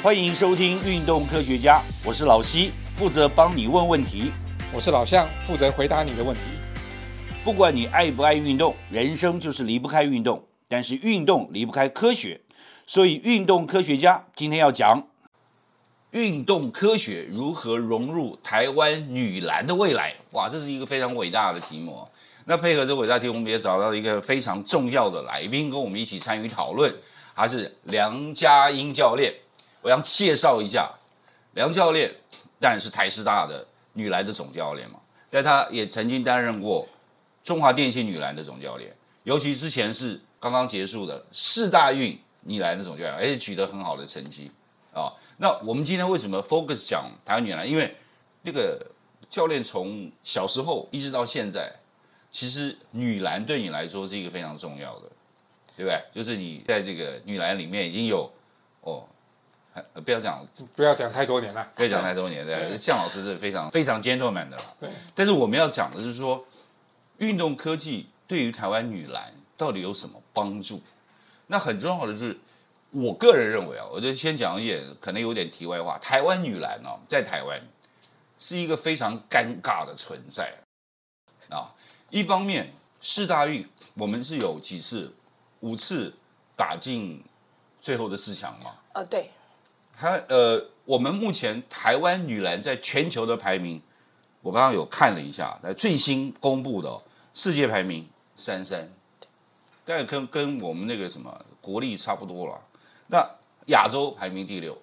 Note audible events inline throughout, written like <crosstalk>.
欢迎收听《运动科学家》，我是老西，负责帮你问问题。我是老向，负责回答你的问题。不管你爱不爱运动，人生就是离不开运动，但是运动离不开科学，所以运动科学家今天要讲运动科学如何融入台湾女篮的未来。哇，这是一个非常伟大的题目哦。那配合这伟大题目，我们也找到一个非常重要的来宾，跟我们一起参与讨论，他是梁家英教练。我想介绍一下梁教练，当然是台师大的女篮的总教练嘛，但他也曾经担任过中华电信女篮的总教练，尤其之前是刚刚结束的四大运女篮的总教练，而且取得很好的成绩啊。那我们今天为什么 focus 讲台湾女篮？因为那个教练从小时候一直到现在，其实女篮对你来说是一个非常重要的，对不对？就是你在这个女篮里面已经有哦。呃，不要讲，不要讲太多年了。不要讲太多年，对，向老师是非常非常 gentleman 的了。对。但是我们要讲的是说，运动科技对于台湾女篮到底有什么帮助？那很重要的是，我个人认为啊，我就先讲一点，可能有点题外话。台湾女篮哦，在台湾是一个非常尴尬的存在啊。一方面，四大运我们是有几次五次打进最后的四强嘛？呃，对。他呃，我们目前台湾女篮在全球的排名，我刚刚有看了一下，在最新公布的世界排名三三，大概跟跟我们那个什么国力差不多了。那亚洲排名第六，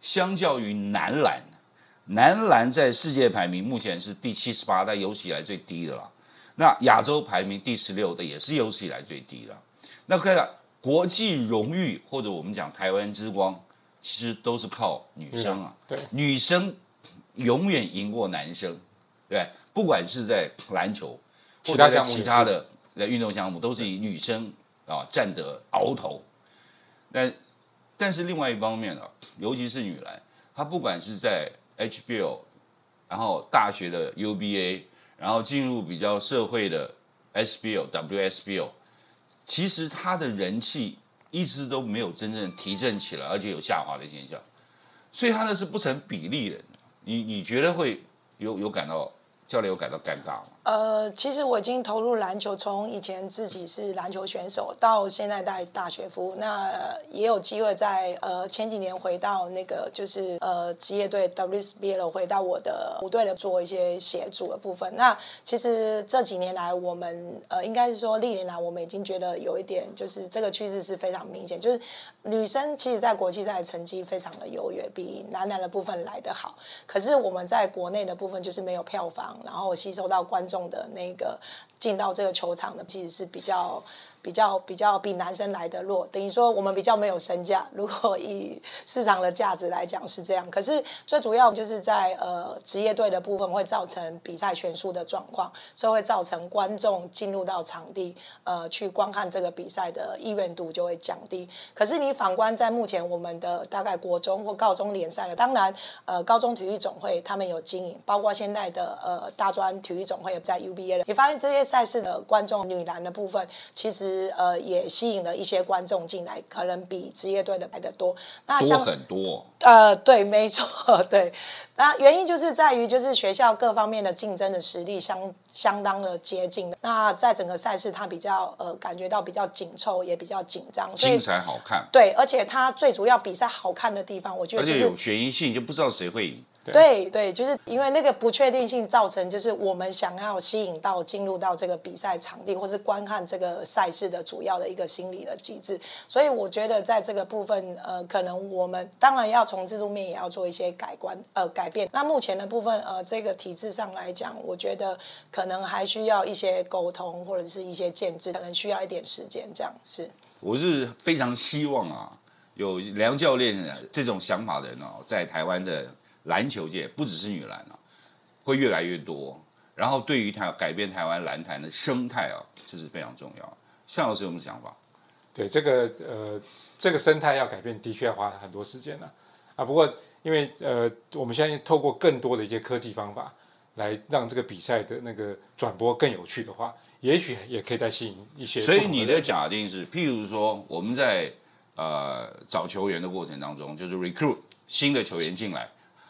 相较于男篮，男篮在世界排名目前是第七十八，但有史以来最低的了。那亚洲排名第十六的也是有史以来最低的。那看了国际荣誉或者我们讲台湾之光。其实都是靠女生啊，对，女生永远赢过男生，对，不管是在篮球，其他其他的运动项目，都是以女生啊占得鳌头。但但是另外一方面啊，尤其是女篮，她不管是在 HBL，然后大学的 UBA，然后进入比较社会的 SBL、WSBL，其实她的人气。一直都没有真正提振起来，而且有下滑的现象，所以他那是不成比例的。你你觉得会有有感到教练有感到尴尬吗？呃，其实我已经投入篮球，从以前自己是篮球选手，到现在在大学服务，那也有机会在呃前几年回到那个就是呃职业队 WSBL 回到我的部队的做一些协助的部分。那其实这几年来，我们呃应该是说历年来，我们已经觉得有一点就是这个趋势是非常明显，就是女生其实在国际赛的成绩非常的优越，比男篮的部分来得好。可是我们在国内的部分就是没有票房，然后吸收到观众。中的那个进到这个球场的，其实是比较。比较比较比男生来的弱，等于说我们比较没有身价。如果以市场的价值来讲是这样，可是最主要就是在呃职业队的部分会造成比赛悬殊的状况，所以会造成观众进入到场地呃去观看这个比赛的意愿度就会降低。可是你反观在目前我们的大概国中或高中联赛了，当然呃高中体育总会他们有经营，包括现在的呃大专体育总会在 UBA 了，你发现这些赛事的观众女篮的部分其实。呃，也吸引了一些观众进来，可能比职业队的来的多。那多很多。呃，对，没错，对。那原因就是在于，就是学校各方面的竞争的实力相相当的接近。那在整个赛事，它比较呃感觉到比较紧凑，也比较紧张，精彩好看。对，而且它最主要比赛好看的地方，我觉得就是有悬疑性，就不知道谁会赢。对对，就是因为那个不确定性造成，就是我们想要吸引到进入到这个比赛场地，或是观看这个赛事的主要的一个心理的机制。所以我觉得在这个部分，呃，可能我们当然要从制度面也要做一些改观，呃，改变。那目前的部分，呃，这个体制上来讲，我觉得可能还需要一些沟通，或者是一些建制，可能需要一点时间。这样是。我是非常希望啊，有梁教练这种想法的人哦，在台湾的。篮球界不只是女篮啊，会越来越多。然后对于台改变台湾篮坛的生态啊，这是非常重要。向老师有什么想法？对这个呃，这个生态要改变，的确要花很多时间呢。啊，不过因为呃，我们现在透过更多的一些科技方法，来让这个比赛的那个转播更有趣的话，也许也可以再吸引一些。所以你的假定是，譬如说我们在呃找球员的过程当中，就是 recruit 新的球员进来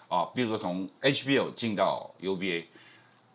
啊，比如说从 HBL 进到 UBA，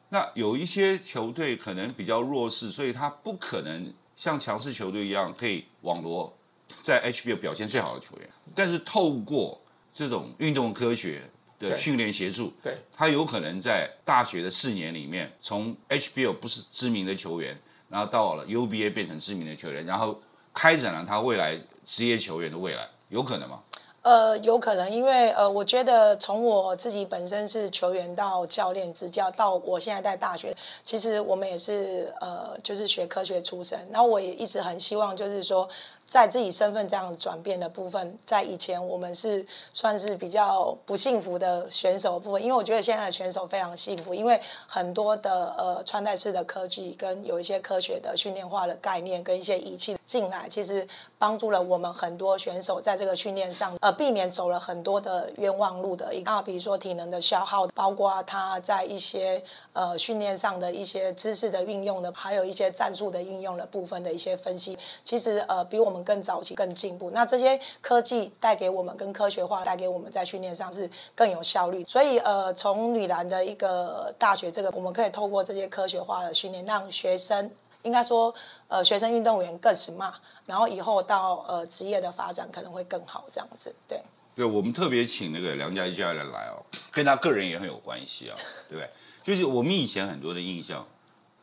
那有一些球队可能比较弱势，所以他不可能像强势球队一样可以网罗在 HBL 表现最好的球员，但是透过这种运动科学的训练协助，对他有可能在大学的四年里面，从 HBL 不是知名的球员，然后到了 UBA 变成知名的球员，然后开展了他未来职业球员的未来，有可能吗？呃，有可能，因为呃，我觉得从我自己本身是球员到教练执教，到我现在在大学，其实我们也是呃，就是学科学出身。然后我也一直很希望，就是说，在自己身份这样转变的部分，在以前我们是算是比较不幸福的选手部分，因为我觉得现在的选手非常幸福，因为很多的呃穿戴式的科技跟有一些科学的训练化的概念跟一些仪器进来，其实帮助了我们很多选手在这个训练上，呃，避免走了很多的冤枉路的一个，比如说体能的消耗，包括他在一些呃训练上的一些知识的运用的，还有一些战术的运用的部分的一些分析，其实呃比我们更早期更进步。那这些科技带给我们跟科学化带给我们在训练上是更有效率。所以呃从女篮的一个大学这个，我们可以透过这些科学化的训练，让学生。应该说，呃，学生运动员更 smart，然后以后到呃职业的发展可能会更好，这样子，对。对，我们特别请那个梁家一教练来哦，跟他个人也很有关系啊，对 <laughs> 不对？就是我们以前很多的印象，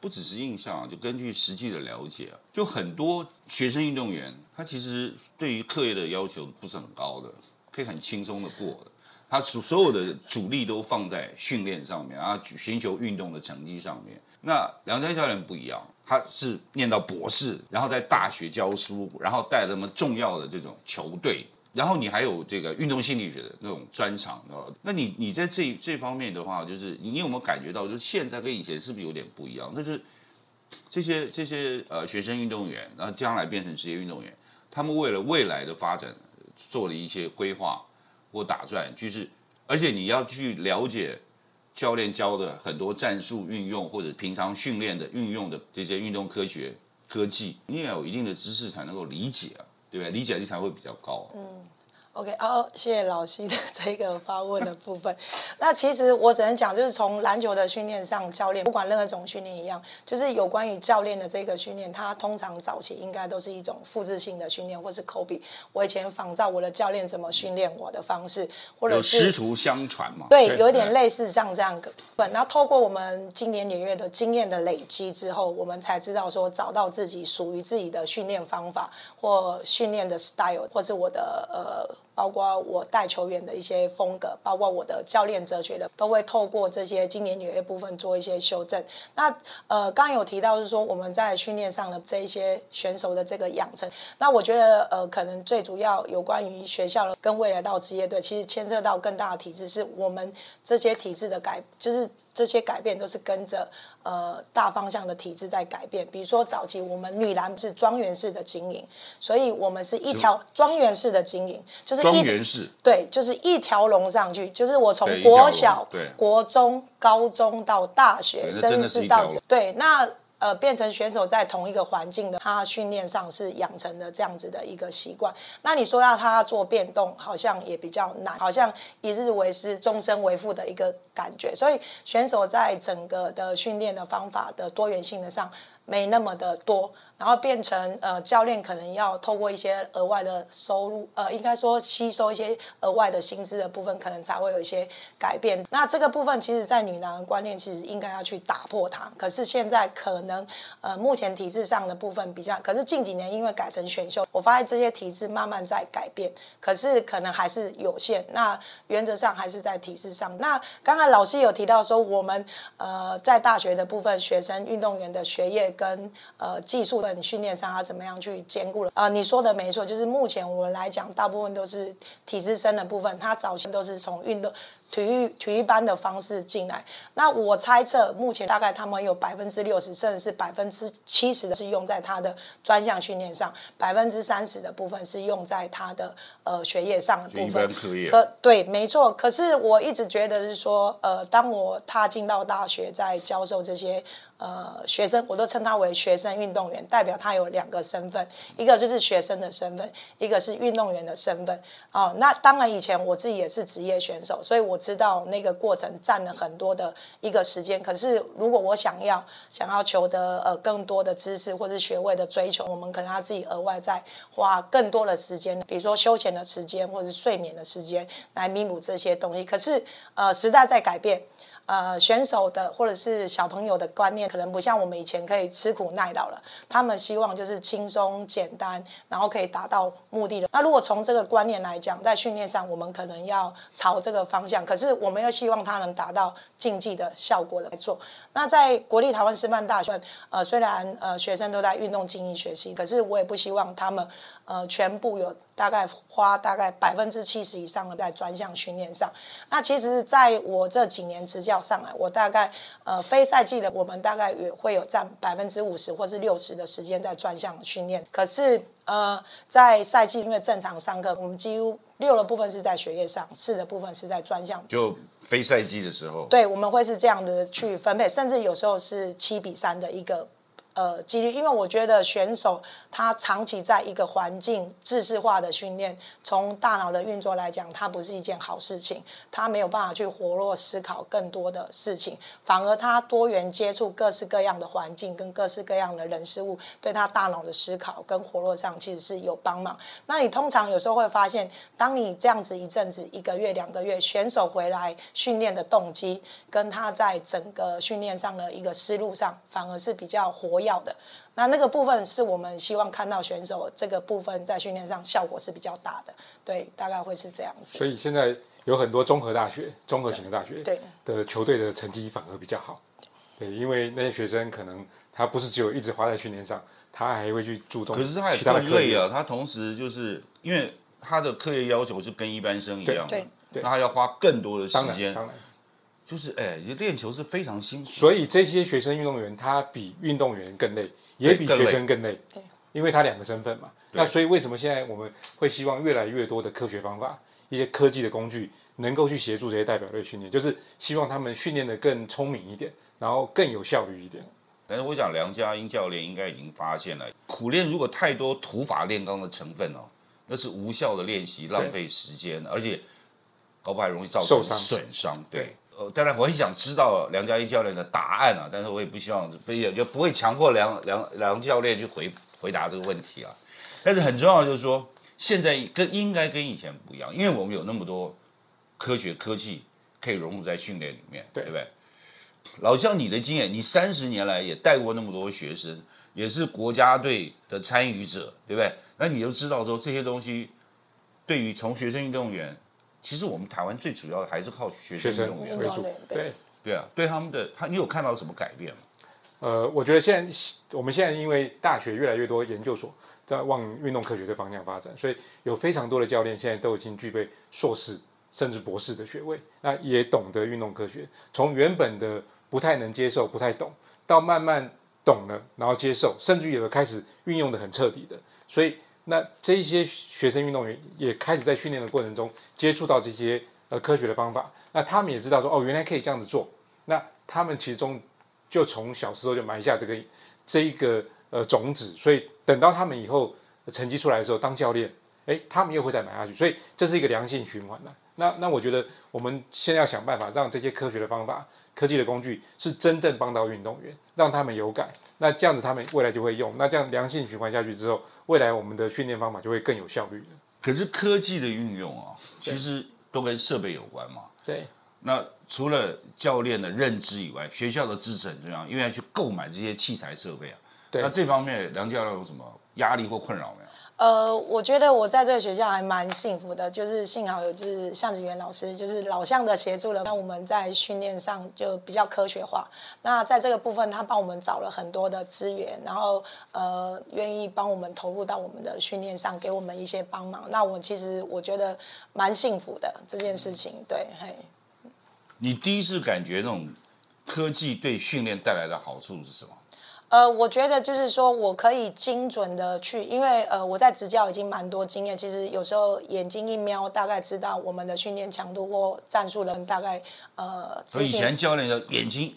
不只是印象啊，就根据实际的了解啊，就很多学生运动员，他其实对于课业的要求不是很高的，可以很轻松的过的。他所所有的主力都放在训练上面，然后寻求运动的成绩上面。那梁家教练不一样，他是念到博士，然后在大学教书，然后带那么重要的这种球队，然后你还有这个运动心理学的那种专长，哦，那你你在这这方面的话，就是你有没有感觉到，就是现在跟以前是不是有点不一样？就是这些这些呃学生运动员，然后将来变成职业运动员，他们为了未来的发展做了一些规划或打算，就是而且你要去了解教练教的很多战术运用或者平常训练的运用的这些运动科学科技，你也有一定的知识才能够理解啊，对不对？理解力才会比较高、啊。OK，好，谢谢老西的 <laughs> 这个发问的部分。那其实我只能讲，就是从篮球的训练上，教练不管任何种训练一样，就是有关于教练的这个训练，它通常早期应该都是一种复制性的训练，或是口笔。我以前仿照我的教练怎么训练我的方式，或者有是师徒相传嘛？对，有一点类似像这样个本。然后透过我们经年年月的经验的累积之后，我们才知道说找到自己属于自己的训练方法或训练的 style，或是我的呃。包括我带球员的一些风格，包括我的教练哲学的，都会透过这些经年累月部分做一些修正。那呃，刚刚有提到是说我们在训练上的这一些选手的这个养成，那我觉得呃，可能最主要有关于学校的跟未来到职业队，其实牵涉到更大的体制，是我们这些体制的改，就是这些改变都是跟着呃大方向的体制在改变。比如说早期我们女篮是庄园式的经营，所以我们是一条庄园式的经营，就是庄一园式对，就是一条龙上去，就是我从国小对、国中、高中到大学，甚至是到对那。呃，变成选手在同一个环境的，他训练上是养成的这样子的一个习惯。那你说要他做变动，好像也比较难，好像一日为师，终身为父的一个感觉。所以选手在整个的训练的方法的多元性的上没那么的多，然后变成呃教练可能要透过一些额外的收入，呃，应该说吸收一些额外的薪资的部分，可能才会有一些改变。那这个部分其实，在女篮的观念，其实应该要去打破它。可是现在可能呃目前体制上的部分比较，可是近几年因为改成选秀，我发现这些体制慢慢在改变，可是可能还是有限。那原则上还是在体制上。那刚才老师有提到说，我们呃在大学的部分，学生运动员的学业跟呃技术的训练上，要怎么样去兼顾了？呃，你说的没错，就是目前我们来讲，大部分都是体制生的部分，他早期都是从运动体育体育班的方式进来。那我猜测，目前大概他们有百分之六十，甚至是百分之七十的是用在他的专项训练上，百分之三十的部分是用在他的呃学业上的部分。可对，没错。可是我一直觉得是说，呃，当我踏进到大学，在教授这些。呃，学生我都称他为学生运动员，代表他有两个身份，一个就是学生的身份，一个是运动员的身份。哦，那当然以前我自己也是职业选手，所以我知道那个过程占了很多的一个时间。可是如果我想要想要求得呃更多的知识或者学位的追求，我们可能要自己额外再花更多的时间，比如说休闲的时间或者睡眠的时间来弥补这些东西。可是呃，时代在改变。呃，选手的或者是小朋友的观念，可能不像我们以前可以吃苦耐劳了。他们希望就是轻松简单，然后可以达到目的的。那如果从这个观念来讲，在训练上，我们可能要朝这个方向。可是我们又希望他能达到竞技的效果来做。那在国立台湾师范大学，呃，虽然呃学生都在运动精英学习，可是我也不希望他们呃全部有大概花大概百分之七十以上的在专项训练上。那其实在我这几年执教。上来，我大概呃非赛季的，我们大概也会有占百分之五十或是六十的时间在专项训练。可是呃在赛季因为正常上课，我们几乎六的部分是在学业上，四的部分是在专项。就非赛季的时候，对，我们会是这样的去分配，甚至有时候是七比三的一个。呃，几率，因为我觉得选手他长期在一个环境制式化的训练，从大脑的运作来讲，它不是一件好事情。他没有办法去活络思考更多的事情，反而他多元接触各式各样的环境跟各式各样的人事物，对他大脑的思考跟活络上其实是有帮忙。那你通常有时候会发现，当你这样子一阵子，一个月、两个月，选手回来训练的动机，跟他在整个训练上的一个思路上，反而是比较活。要的那那个部分是我们希望看到选手这个部分在训练上效果是比较大的，对，大概会是这样子。所以现在有很多综合大学、综合型的大学，对的球队的成绩反而比较好，对，因为那些学生可能他不是只有一直花在训练上，他还会去注重可是他也更累啊，他同时就是因为他的课业要求是跟一般生一样的，那他要花更多的时间。就是哎，练球是非常辛苦，所以这些学生运动员他比运动员更累，也比学生更累，对，因为他两个身份嘛。那所以为什么现在我们会希望越来越多的科学方法、一些科技的工具能够去协助这些代表队训练，就是希望他们训练的更聪明一点，然后更有效率一点。但是我想梁家英教练应该已经发现了，苦练如果太多土法炼钢的成分哦，那是无效的练习，浪费时间，而且搞不好容易造成损伤。对。呃，当然我很想知道梁家一教练的答案啊，但是我也不希望非也就不会强迫梁梁梁教练去回回答这个问题啊。但是很重要的就是说，现在跟应该跟以前不一样，因为我们有那么多科学科技可以融入在训练里面，对不对？老像你的经验，你三十年来也带过那么多学生，也是国家队的参与者，对不对？那你就知道说这些东西对于从学生运动员。其实我们台湾最主要的还是靠学生运动员为主，对对啊，对他们的他，你有看到什么改变吗？呃，我觉得现在我们现在因为大学越来越多研究所在往运动科学这方向发展，所以有非常多的教练现在都已经具备硕士甚至博士的学位，那也懂得运动科学。从原本的不太能接受、不太懂，到慢慢懂了，然后接受，甚至有的开始运用的很彻底的，所以。那这一些学生运动员也开始在训练的过程中接触到这些呃科学的方法，那他们也知道说哦，原来可以这样子做。那他们其中就从小时候就埋下这个这一个呃种子，所以等到他们以后成绩出来的时候当教练，哎，他们又会再埋下去，所以这是一个良性循环啦。那那我觉得我们先要想办法让这些科学的方法。科技的工具是真正帮到运动员，让他们有感，那这样子他们未来就会用，那这样良性循环下去之后，未来我们的训练方法就会更有效率可是科技的运用啊，其实都跟设备有关嘛。对。那除了教练的认知以外，学校的支持很重要，因为要去购买这些器材设备啊。对。那这方面梁教练有什么压力或困扰没有？呃，我觉得我在这个学校还蛮幸福的，就是幸好有是向子元老师，就是老向的协助了，那我们在训练上就比较科学化。那在这个部分，他帮我们找了很多的资源，然后呃，愿意帮我们投入到我们的训练上，给我们一些帮忙。那我其实我觉得蛮幸福的这件事情，对，嘿。你第一次感觉那种科技对训练带来的好处是什么？呃，我觉得就是说我可以精准的去，因为呃我在执教已经蛮多经验，其实有时候眼睛一瞄，大概知道我们的训练强度或战术的大概呃所以以前教练的眼睛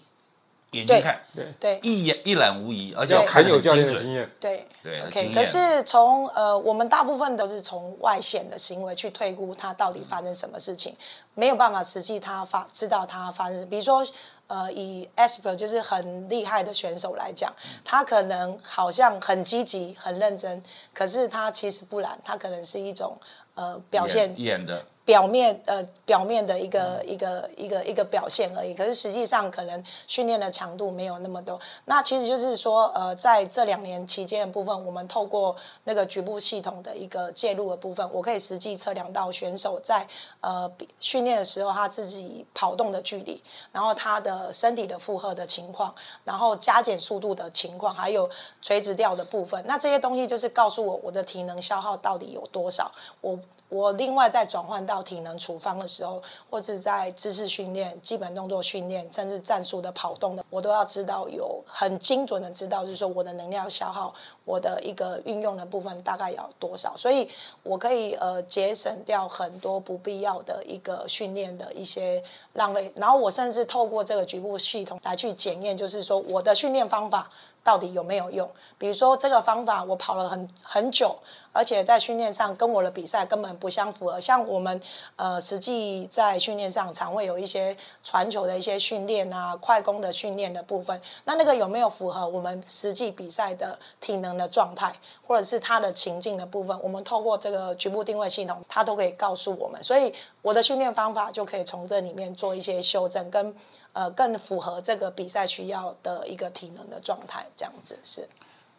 眼睛看对对一眼一览无遗，而且很有教练的经验，对对，OK。验可是从呃，我们大部分都是从外显的行为去推估他到底发生什么事情，没有办法实际他发知道他发生。比如说，呃，以 Esper 就是很厉害的选手来讲，他可能好像很积极、很认真，可是他其实不然，他可能是一种呃表现演的。表面呃表面的一个一个一个一个表现而已，可是实际上可能训练的强度没有那么多。那其实就是说，呃，在这两年期间的部分，我们透过那个局部系统的一个介入的部分，我可以实际测量到选手在呃比训练的时候他自己跑动的距离，然后他的身体的负荷的情况，然后加减速度的情况，还有垂直掉的部分。那这些东西就是告诉我我的体能消耗到底有多少。我我另外再转换到体能处方的时候，或者在知识训练、基本动作训练，甚至战术的跑动的，我都要知道有很精准的知道，就是说我的能量消耗，我的一个运用的部分大概要多少，所以我可以呃节省掉很多不必要的一个训练的一些浪费，然后我甚至透过这个局部系统来去检验，就是说我的训练方法。到底有没有用？比如说这个方法我跑了很很久，而且在训练上跟我的比赛根本不相符合。像我们呃实际在训练上常会有一些传球的一些训练啊、快攻的训练的部分，那那个有没有符合我们实际比赛的体能的状态，或者是它的情境的部分？我们透过这个局部定位系统，它都可以告诉我们。所以我的训练方法就可以从这里面做一些修正跟。呃，更符合这个比赛需要的一个体能的状态，这样子是。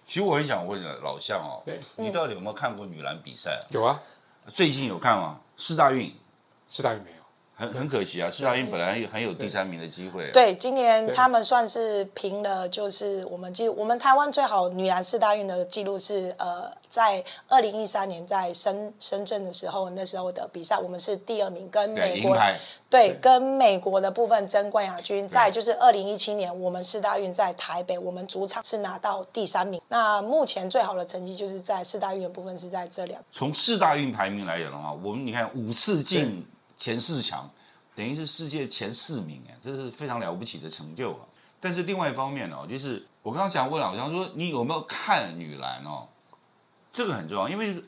其实我很想问老向哦，对你到底有没有看过女篮比赛啊？有啊，最近有看吗？四大运四大运没有。很很可惜啊，四大运本来很有第三名的机会。，对，今年他们算是平了，就是我们记我们台湾最好女篮四大运的记录是呃，在二零一三年在深深圳的时候，那时候的比赛我们是第二名，跟，美国。对，跟美国的部分争冠亚军。再就是二零一七年，我们四大运在台北，我们主场是拿到第三名。那目前最好的成绩就是在四大运的部分是在这两。从四大运排名来讲的话，我们你看五次进前四强，等于是世界前四名哎，这是非常了不起的成就啊。但是另外一方面哦，就是我刚刚想问老乡说，你有没有看女篮哦？这个很重要，因为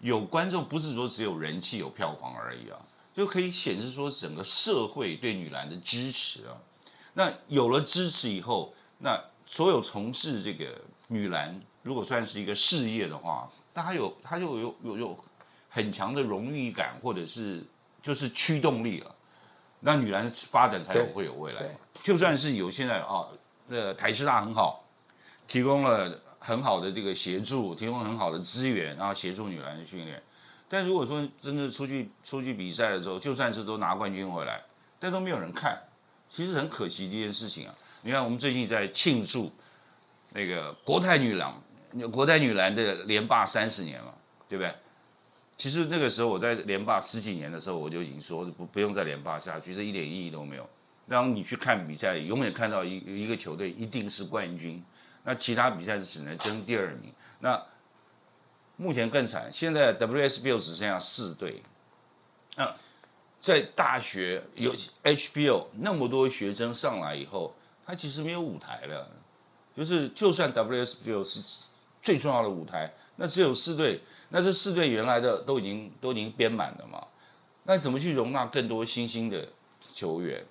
有观众不是说只有人气有票房而已啊，就可以显示说整个社会对女篮的支持啊。那有了支持以后，那所有从事这个女篮，如果算是一个事业的话，那他有他就有有有很强的荣誉感，或者是就是驱动力了。那女篮发展才有会有未来。就算是有现在啊，呃，台师大很好，提供了很好的这个协助，提供很好的资源，然后协助女篮的训练。但如果说真的出去出去比赛的时候，就算是都拿冠军回来，但都没有人看，其实很可惜的一件事情啊。你看，我们最近在庆祝那个国泰女篮，国泰女篮的连霸三十年嘛，对不对？其实那个时候我在连霸十几年的时候，我就已经说不不用再连霸下去，这一点意义都没有。当你去看比赛，永远看到一一个球队一定是冠军，那其他比赛只能争第二名。那目前更惨，现在 WSBO 只剩下四队。那在大学有 HBO 那么多学生上来以后，他其实没有舞台了。就是就算 WSBO 是最重要的舞台，那只有四队，那这四队原来的都已经都已经编满了嘛，那怎么去容纳更多新兴的球员？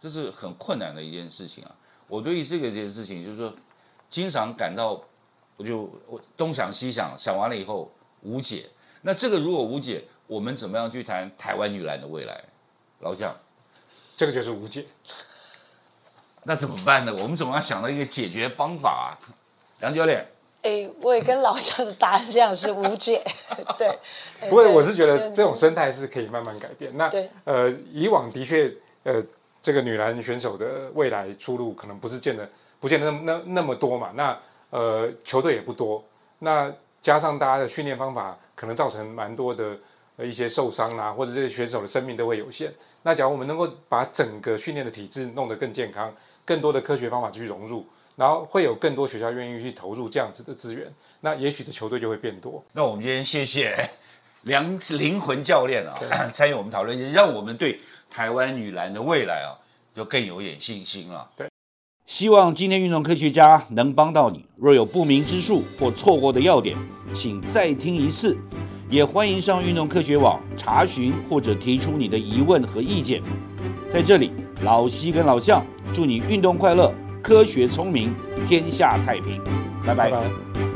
这是很困难的一件事情啊。我对于这个这件事情，就是说，经常感到，我就我东想西想，想完了以后无解。那这个如果无解，我们怎么样去谈台湾女篮的未来？老蒋，这个就是无解。那怎么办呢？我们怎么样想到一个解决方法啊？梁教练，哎，我也跟老乡的答案这样是无解，<laughs> 对。哎不过我是觉得对这种生态是可以慢慢改变。那对呃，以往的确呃，这个女篮选手的未来出路可能不是见得不见得那那那么多嘛。那呃，球队也不多，那加上大家的训练方法，可能造成蛮多的呃一些受伤啦、或者这些选手的生命都会有限。那假如我们能够把整个训练的体制弄得更健康，更多的科学方法去融入，然后会有更多学校愿意去投入这样子的资源，那也许的球队就会变多。那我们今天谢谢 <laughs> 梁灵魂教练啊，<laughs> 参与我们讨论，让我们对台湾女篮的未来啊，就更有点信心了。对，希望今天运动科学家能帮到你。若有不明之处或错过的要点，请再听一次。也欢迎上运动科学网查询或者提出你的疑问和意见。在这里，老西跟老向祝你运动快乐，科学聪明，天下太平。拜拜拜拜